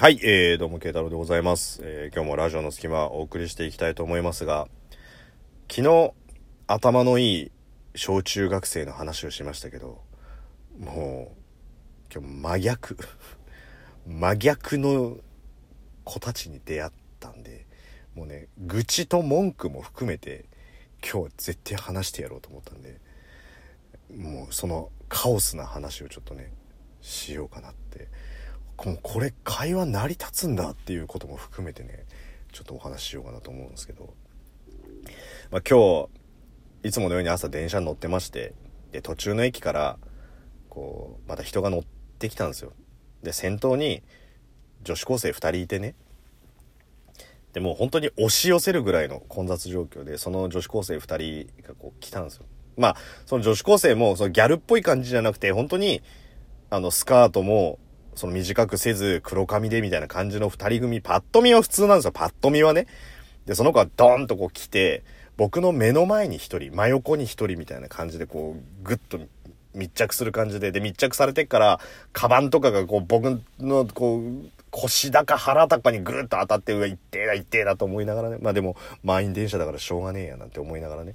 はい、えー、どうも、慶太郎でございます。えー、今日もラジオの隙間お送りしていきたいと思いますが、昨日、頭のいい小中学生の話をしましたけど、もう、今日真逆。真逆の子たちに出会ったんで、もうね、愚痴と文句も含めて、今日絶対話してやろうと思ったんで、もうそのカオスな話をちょっとね、しようかなってこれ会話成り立つんだっていうことも含めてねちょっとお話ししようかなと思うんですけど、まあ、今日いつものように朝電車に乗ってましてで途中の駅からこうまた人が乗ってきたんですよ。で先頭に女子高生2人いてね。でもう本当に押し寄せるぐらいの混雑状況でその女子高生2人がこう来たんですよ。まあその女子高生もそのギャルっぽい感じじゃなくて本当にあのスカートもその短くせず黒髪でみたいな感じの二人組、パッと見は普通なんですよ。パッと見はね。で、その子はドーンとこう来て、僕の目の前に一人、真横に一人みたいな感じでこう、ぐっと密着する感じで、で、密着されてっから、カバンとかがこう、僕のこう、腰高腹高にぐーっと当たって、うわ、一定だ、一定だと思いながらね。まあでも、満員電車だからしょうがねえやなんて思いながらね。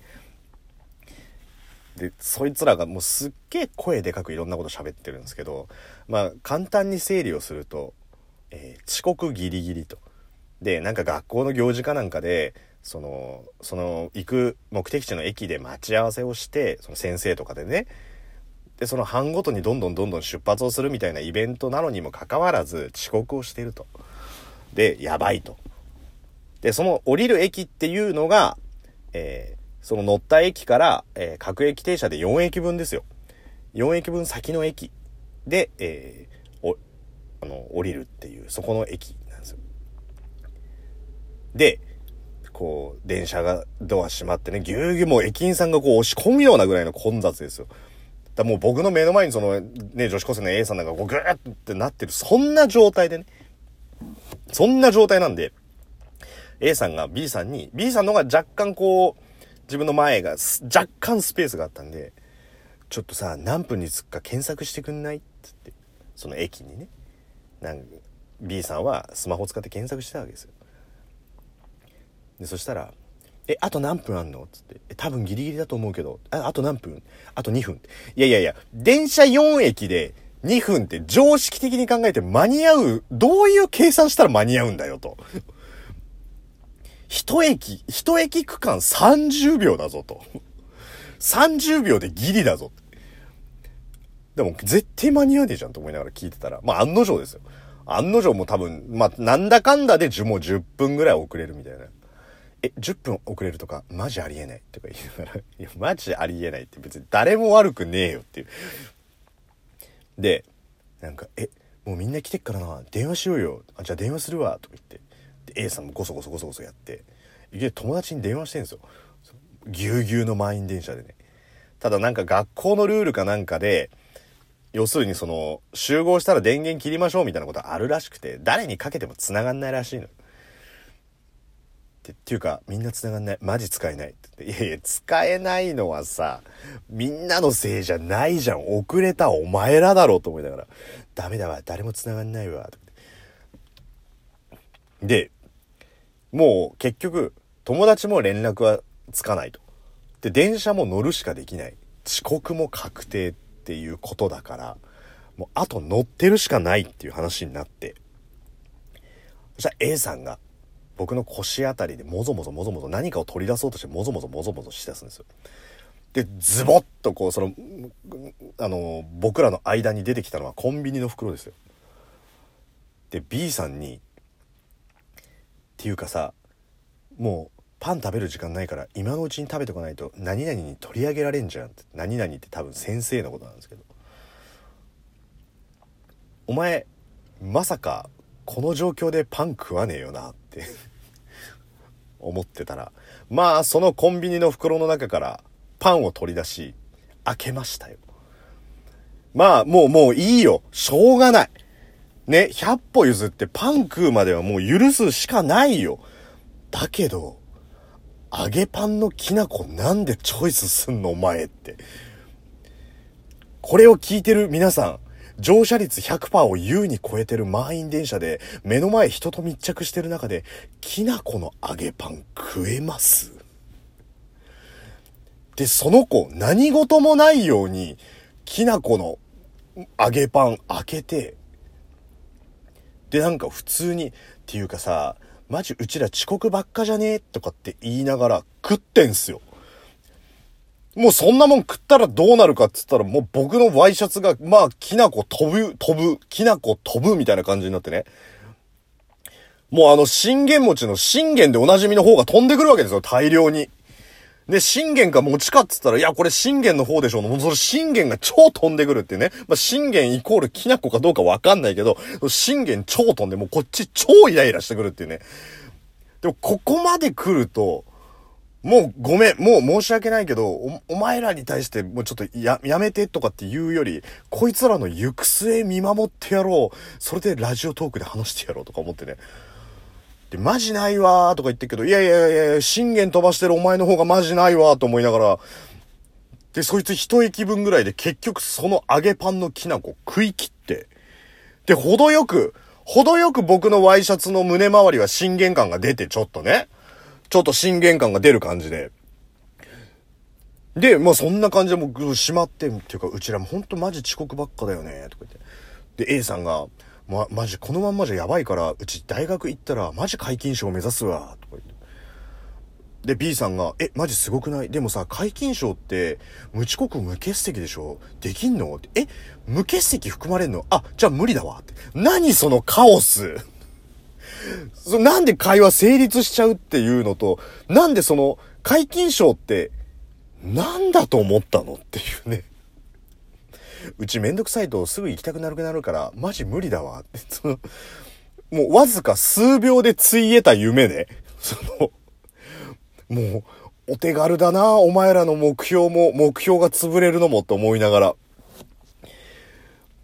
で、そいつらがもうすっげえ声でかくいろんなこと喋ってるんですけど、まあ簡単に整理をすると、えー、遅刻ギリギリと。で、なんか学校の行事かなんかで、その、その行く目的地の駅で待ち合わせをして、その先生とかでね、で、その班ごとにどんどんどんどん出発をするみたいなイベントなのにもかかわらず遅刻をしていると。で、やばいと。で、その降りる駅っていうのが、えー、その乗った駅から、えー、各駅停車で4駅分ですよ。4駅分先の駅で、えー、お、あの、降りるっていう、そこの駅なんですよ。で、こう、電車がドア閉まってね、ぎゅうぎゅうもう駅員さんがこう押し込むようなぐらいの混雑ですよ。だもう僕の目の前にその、ね、女子高生の A さんなんかこうグーってなってる、そんな状態でね。そんな状態なんで、A さんが B さんに、B さんの方が若干こう、自分の前が若干スペースがあったんで、ちょっとさ、何分に着くか検索してくんない？っつって、その駅にね。なんか B さんはスマホ使って検索してたわけですよ。で、そしたら、え、あと何分あんの？つって。多分ギリギリだと思うけど、あ、あと何分？あと2分？いやいやいや、電車4駅で2分って常識的に考えて間に合う、どういう計算したら間に合うんだよと。一駅、一駅区間30秒だぞと。30秒でギリだぞ。でも、絶対間に合わねえじゃんと思いながら聞いてたら、まあ、案の定ですよ。案の定も多分、まあ、なんだかんだでもう10分ぐらい遅れるみたいな。え、10分遅れるとか、マジありえないとか言いながら、いや、マジありえないって別に誰も悪くねえよっていう。で、なんか、え、もうみんな来てっからな、電話しようよ。あ、じゃあ電話するわ、とか言って。で A さんもゴソゴソゴソゴソやっていきなり友達に電話してんすよぎゅうぎゅうの満員電車でねただなんか学校のルールかなんかで要するにその集合したら電源切りましょうみたいなことあるらしくて誰にかけても繋がんないらしいの。ってっていうかみんな繋がんない。マジ使えない。っていやいや使えないのはさみんなのせいじゃないじゃん。遅れたお前らだろうと思いながら。ダメだわ誰も繋がんないわ。で、もう結局、友達も連絡はつかないと。で、電車も乗るしかできない。遅刻も確定っていうことだから、もうあと乗ってるしかないっていう話になって、そしたら A さんが僕の腰あたりでもぞもぞもぞもぞ何かを取り出そうとしてもぞもぞもぞもぞしだすんですよ。で、ズボッとこう、その、あの、僕らの間に出てきたのはコンビニの袋ですよ。で、B さんに、っていうかさもうパン食べる時間ないから今のうちに食べておかないと何々に取り上げられんじゃんって何々って多分先生のことなんですけど。お前まさかこの状況でパン食わねえよなって 思ってたらまあそのコンビニの袋の中からパンを取り出し開けましたよ。まあもうもういいよ。しょうがない。ね、100歩譲ってパン食うまではもう許すしかないよ。だけど、揚げパンのきな粉なんでチョイスすんのお前って。これを聞いてる皆さん、乗車率100%を優に超えてる満員電車で、目の前人と密着してる中で、きなこの揚げパン食えますで、その子、何事もないように、きなこの揚げパン開けて、で、なんか普通に、っていうかさ、マジうちら遅刻ばっかじゃねえ？とかって言いながら食ってんすよ。もうそんなもん食ったらどうなるかっつったらもう僕のワイシャツが、まあ、きなこ飛ぶ、飛ぶ、きなこ飛ぶみたいな感じになってね。もうあの、信玄餅の信玄でおなじみの方が飛んでくるわけですよ、大量に。で、信玄か餅かっつったら、いや、これ信玄の方でしょうの。もうそれ信玄が超飛んでくるっていうね。まあ、信玄イコールきな粉かどうかわかんないけど、信玄超飛んで、もうこっち超イライラしてくるっていうね。でも、ここまで来ると、もうごめん、もう申し訳ないけど、お、お前らに対してもうちょっとや、やめてとかって言うより、こいつらの行く末見守ってやろう。それでラジオトークで話してやろうとか思ってね。で、マジないわーとか言ってるけど、いやいやいやいや信玄飛ばしてるお前の方がマジないわーと思いながら、で、そいつ一駅分ぐらいで結局その揚げパンのきな粉食い切って、で、程よく、程よく僕のワイシャツの胸周りは信玄感が出てちょっとね、ちょっと信玄感が出る感じで。で、まあそんな感じでもう閉まって、っていうか、うちらもほんとマジ遅刻ばっかだよね、とか言って。で、A さんが、ま、マジこのまんまじゃやばいから、うち大学行ったらマジ解禁賞目指すわ、とか言って。で、B さんが、え、マジすごくない？でもさ、解禁賞って、無遅刻無欠席でしょ？できんの？ってえ、無欠席含まれんの？あ、じゃあ無理だわ。って。何そのカオス？そなんで会話成立しちゃうっていうのと、なんでその、解禁賞って、なんだと思ったの？っていうね。うちめんどくさいとすぐ行きたくなるくなるから、マジ無理だわって、その、もうわずか数秒でついえた夢で、その、もう、お手軽だな、お前らの目標も、目標が潰れるのもと思いながら。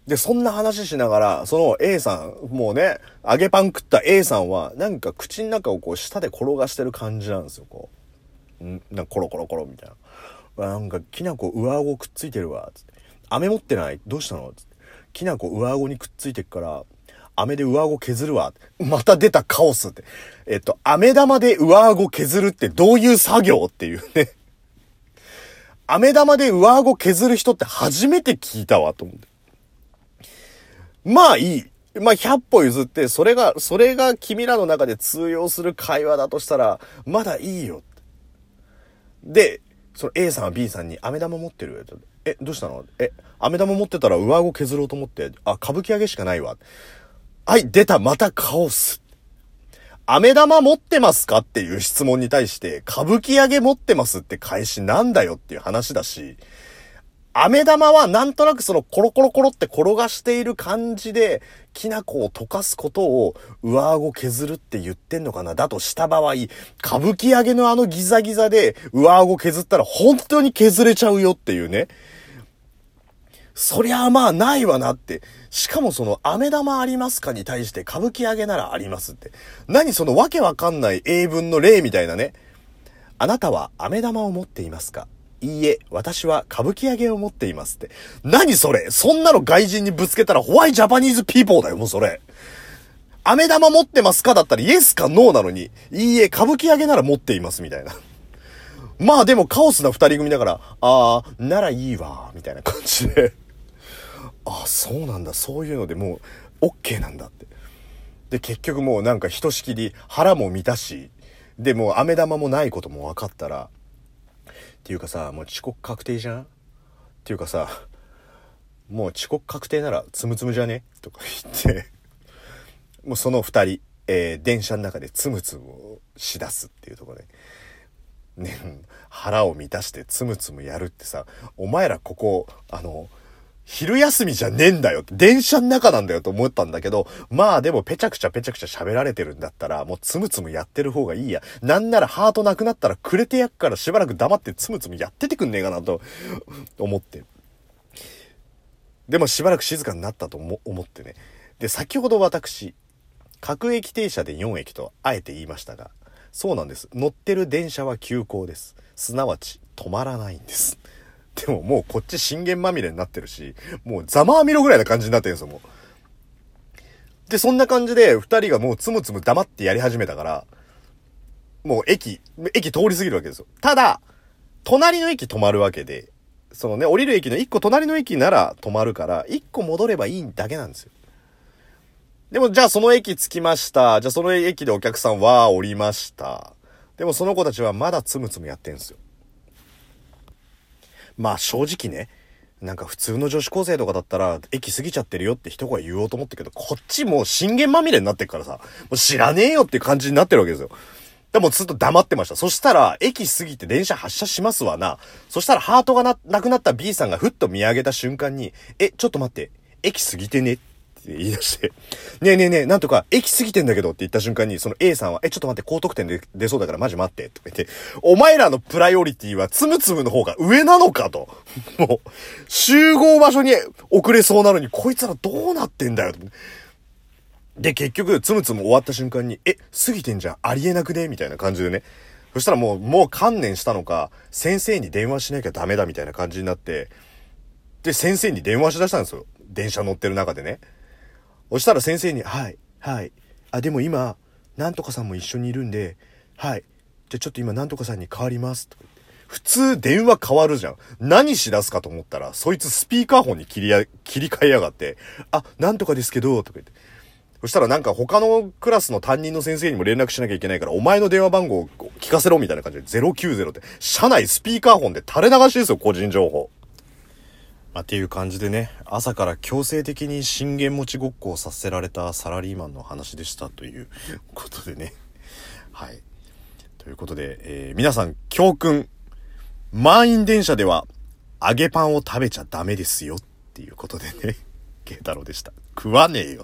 で、そんな話しながら、その A さん、もうね、揚げパン食った A さんは、なんか口の中をこう舌で転がしてる感じなんですよ、こう。ん？なんかコロコロコロみたいな。なんか、きなこ上顎くっついてるわ、つって。飴持ってない？どうしたの？きなこ上顎にくっついてっから、飴で上顎削るわ。また出たカオスって。えっと、飴玉で上顎削るってどういう作業？っていうね。飴玉で上顎削る人って初めて聞いたわ、と思って。まあいい。まあ100歩譲って、それが、それが君らの中で通用する会話だとしたら、まだいいよ。で、その A さんは B さんに飴玉持ってる？え、どうしたの？え、飴玉持ってたら上顎削ろうと思って、あ、歌舞伎揚げしかないわ。はい、出た、またカオス。飴玉持ってますか？っていう質問に対して、歌舞伎揚げ持ってますって返しなんだよっていう話だし、飴玉はなんとなくそのコロコロコロって転がしている感じで、きな粉を溶かすことを上顎削るって言ってんのかなだとした場合、歌舞伎揚げのあのギザギザで上顎削ったら本当に削れちゃうよっていうね。そりゃあまあないわなって。しかもその、飴玉ありますかに対して歌舞伎揚げならありますって。何そのわけわかんない英文の例みたいなね。あなたは飴玉を持っていますか？いいえ、私は歌舞伎揚げを持っていますって。何それそんなの外人にぶつけたら Why Japanese people だよ、もうそれ。飴玉持ってますかだったらイエスかノーなのに、いいえ、歌舞伎揚げなら持っています、みたいな。まあでもカオスな二人組だから、あー、ならいいわ、みたいな感じで。あそうなんだそういうのでもう OK なんだってで結局もうなんかひとしきり腹も満たしでもう飴玉もないことも分かったらっていうかさもう遅刻確定じゃん？っていうかさもう遅刻確定ならつむつむじゃね？とか言ってもうその2人、えー、電車の中でつむつむをしだすっていうとこでね腹を満たしてつむつむやるってさお前らここあの昼休みじゃねえんだよ。電車の中なんだよと思ったんだけど、まあでもペチャクチャペチャクチャ喋られてるんだったら、もうつむつむやってる方がいいや。なんならハートなくなったらくれてやっからしばらく黙ってつむつむやっててくんねえかなと思って。でもしばらく静かになったと思ってね。で、先ほど私、各駅停車で4駅とあえて言いましたが、そうなんです。乗ってる電車は急行です。すなわち止まらないんです。でももうこっち信玄まみれになってるし、もうざまあみろぐらいな感じになってるんですよ、もう。で、そんな感じで二人がもうつむつむ黙ってやり始めたから、もう駅、駅通り過ぎるわけですよ。ただ、隣の駅止まるわけで、そのね、降りる駅の一個隣の駅なら止まるから、一個戻ればいいだけなんですよ。でも、じゃあその駅着きました。じゃあその駅でお客さんは降りました。でもその子たちはまだつむつむやってんすよ。まあ正直ね、なんか普通の女子高生とかだったら、駅過ぎちゃってるよって一声言おうと思ったけど、こっちもう信玄まみれになってっからさ、もう知らねえよって感じになってるわけですよ。でもずっと黙ってました。そしたら、駅過ぎて電車発車しますわな。そしたらハートがな、なくなった B さんがふっと見上げた瞬間に、え、ちょっと待って、駅過ぎてね？って言い出して、ねえねえねえ、なんとか、駅過ぎてんだけどって言った瞬間に、その A さんは、え、ちょっと待って、高得点で出そうだからマジ待って、とか言って、お前らのプライオリティはつむつむの方が上なのかと。もう、集合場所に遅れそうなのに、こいつらどうなってんだよ。で、結局、つむつむ終わった瞬間に、え、過ぎてんじゃん、ありえなくね？みたいな感じでね。そしたらもう、もう観念したのか、先生に電話しなきゃダメだみたいな感じになって、で、先生に電話しだしたんですよ。電車乗ってる中でね。そしたら先生に、はい、はい。あ、でも今、なんとかさんも一緒にいるんで、はい。じゃあちょっと今なんとかさんに変わります。とか普通電話変わるじゃん。何しだすかと思ったら、そいつスピーカーフォンに切りや、切り替えやがって、あ、なんとかですけど、とか言って。そしたらなんか他のクラスの担任の先生にも連絡しなきゃいけないから、お前の電話番号を聞かせろみたいな感じで090って、社内スピーカーフォンで垂れ流しですよ、個人情報。まあ、っていう感じでね、朝から強制的に信玄餅ごっこをさせられたサラリーマンの話でしたという ことでね。はい。ということで、えー、皆さん教訓。満員電車では揚げパンを食べちゃダメですよっていうことでね。慶太郎でした。食わねえよ。